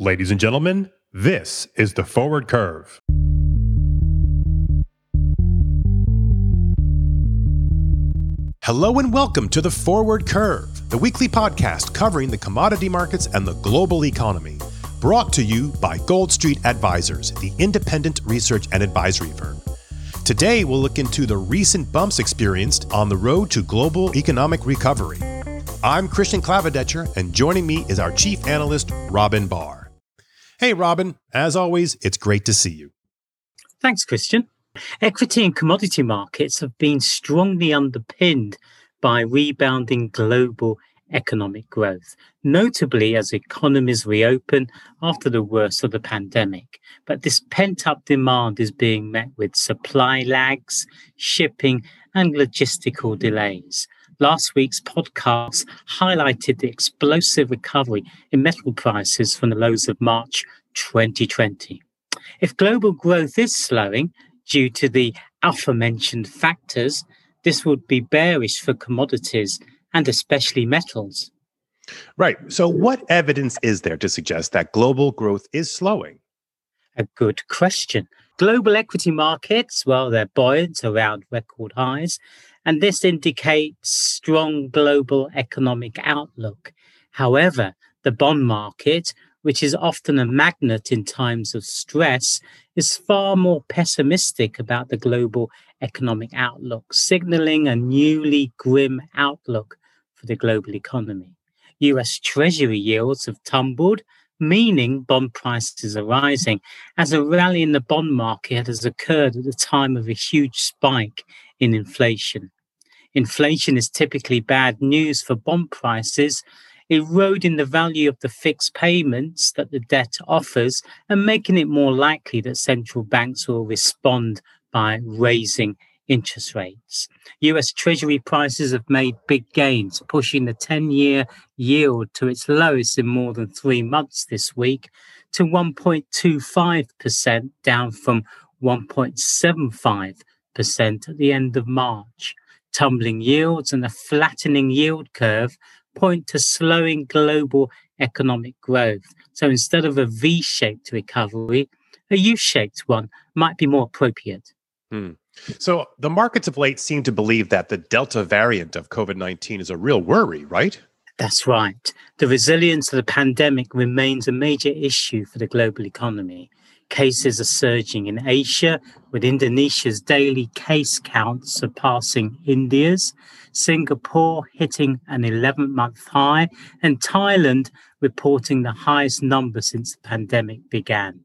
Ladies and gentlemen, this is the Forward Curve. Hello and welcome to the Forward Curve, the weekly podcast covering the commodity markets and the global economy. Brought to you by Gold Street Advisors, the independent research and advisory firm. Today, we'll look into the recent bumps experienced on the road to global economic recovery. I'm Christian Clavadetcher, and joining me is our chief analyst, Robin Barr. Hey, Robin, as always, it's great to see you. Thanks, Christian. Equity and commodity markets have been strongly underpinned by rebounding global economic growth, notably as economies reopen after the worst of the pandemic. But this pent up demand is being met with supply lags, shipping, and logistical delays. Last week's podcast highlighted the explosive recovery in metal prices from the lows of March 2020. If global growth is slowing, due to the aforementioned factors, this would be bearish for commodities and especially metals. Right. So, what evidence is there to suggest that global growth is slowing? A good question. Global equity markets, well, they're buoyant around record highs, and this indicates strong global economic outlook. However, the bond market, which is often a magnet in times of stress, is far more pessimistic about the global economic outlook, signaling a newly grim outlook for the global economy. US Treasury yields have tumbled, meaning bond prices are rising, as a rally in the bond market has occurred at the time of a huge spike in inflation. Inflation is typically bad news for bond prices eroding the value of the fixed payments that the debt offers and making it more likely that central banks will respond by raising interest rates. US Treasury prices have made big gains, pushing the 10 year yield to its lowest in more than three months this week to 1.25%, down from 1.75% at the end of March. Tumbling yields and a flattening yield curve point to slowing global economic growth. So instead of a V shaped recovery, a U shaped one might be more appropriate. Hmm. So the markets of late seem to believe that the Delta variant of COVID 19 is a real worry, right? That's right. The resilience of the pandemic remains a major issue for the global economy. Cases are surging in Asia, with Indonesia's daily case count surpassing India's, Singapore hitting an 11 month high, and Thailand reporting the highest number since the pandemic began.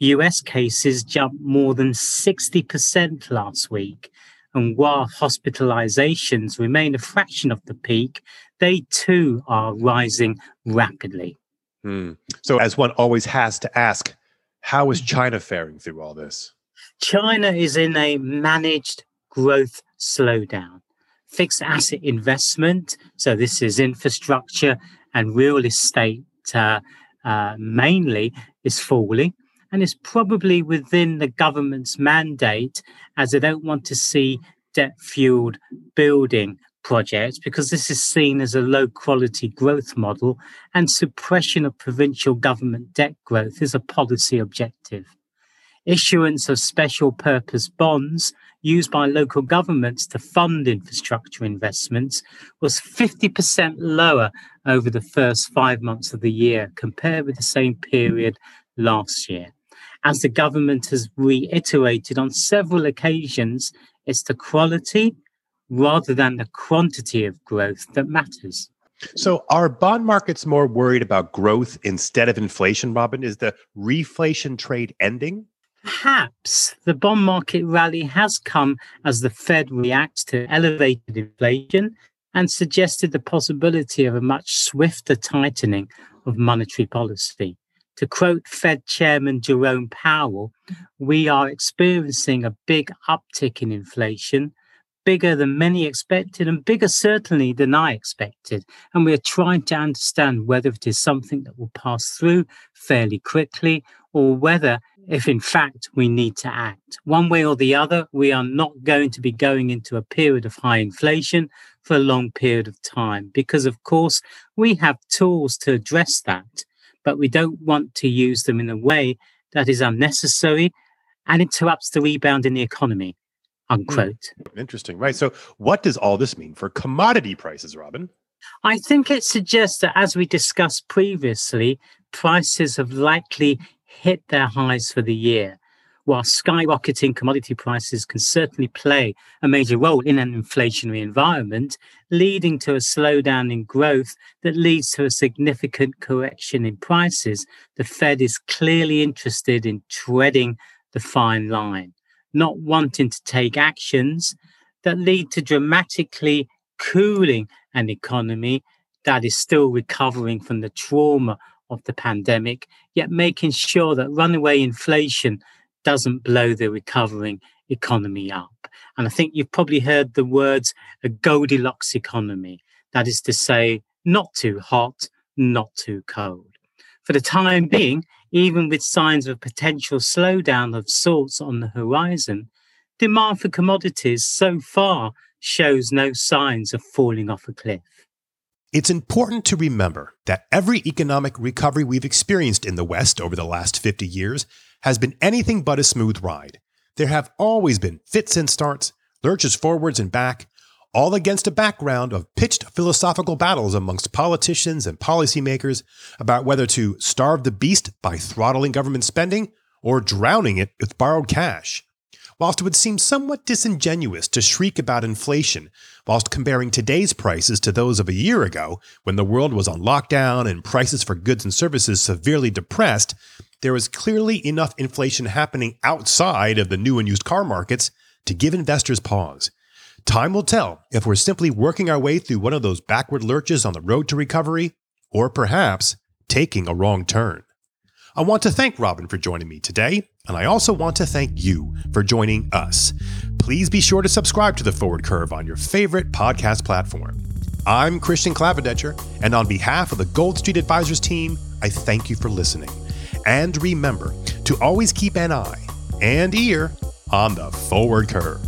US cases jumped more than 60% last week. And while hospitalizations remain a fraction of the peak, they too are rising rapidly. Hmm. So, as one always has to ask, how is China faring through all this? China is in a managed growth slowdown. Fixed asset investment, so this is infrastructure and real estate uh, uh, mainly, is falling and is probably within the government's mandate as they don't want to see debt fueled building projects because this is seen as a low quality growth model and suppression of provincial government debt growth is a policy objective. Issuance of special purpose bonds used by local governments to fund infrastructure investments was 50% lower over the first five months of the year compared with the same period last year as the government has reiterated on several occasions, it's the quality rather than the quantity of growth that matters. So, are bond markets more worried about growth instead of inflation, Robin? Is the reflation trade ending? Perhaps the bond market rally has come as the Fed reacts to elevated inflation and suggested the possibility of a much swifter tightening of monetary policy. To quote Fed Chairman Jerome Powell, we are experiencing a big uptick in inflation, bigger than many expected and bigger certainly than I expected. And we are trying to understand whether it is something that will pass through fairly quickly or whether, if in fact we need to act. One way or the other, we are not going to be going into a period of high inflation for a long period of time because, of course, we have tools to address that but we don't want to use them in a way that is unnecessary and interrupts the rebound in the economy. Unquote. Hmm. Interesting. Right. So, what does all this mean for commodity prices, Robin? I think it suggests that, as we discussed previously, prices have likely hit their highs for the year. While skyrocketing commodity prices can certainly play a major role in an inflationary environment, leading to a slowdown in growth that leads to a significant correction in prices, the Fed is clearly interested in treading the fine line, not wanting to take actions that lead to dramatically cooling an economy that is still recovering from the trauma of the pandemic, yet making sure that runaway inflation doesn't blow the recovering economy up. And I think you've probably heard the words a Goldilocks economy. That is to say, not too hot, not too cold. For the time being, even with signs of potential slowdown of sorts on the horizon, demand for commodities so far shows no signs of falling off a cliff. It's important to remember that every economic recovery we've experienced in the West over the last 50 years has been anything but a smooth ride. There have always been fits and starts, lurches forwards and back, all against a background of pitched philosophical battles amongst politicians and policymakers about whether to starve the beast by throttling government spending or drowning it with borrowed cash. Whilst it would seem somewhat disingenuous to shriek about inflation whilst comparing today's prices to those of a year ago, when the world was on lockdown and prices for goods and services severely depressed, there is clearly enough inflation happening outside of the new and used car markets to give investors pause. Time will tell if we're simply working our way through one of those backward lurches on the road to recovery, or perhaps taking a wrong turn. I want to thank Robin for joining me today, and I also want to thank you for joining us. Please be sure to subscribe to The Forward Curve on your favorite podcast platform. I'm Christian Clavadetcher, and on behalf of the Gold Street Advisors team, I thank you for listening. And remember to always keep an eye and ear on the forward curve.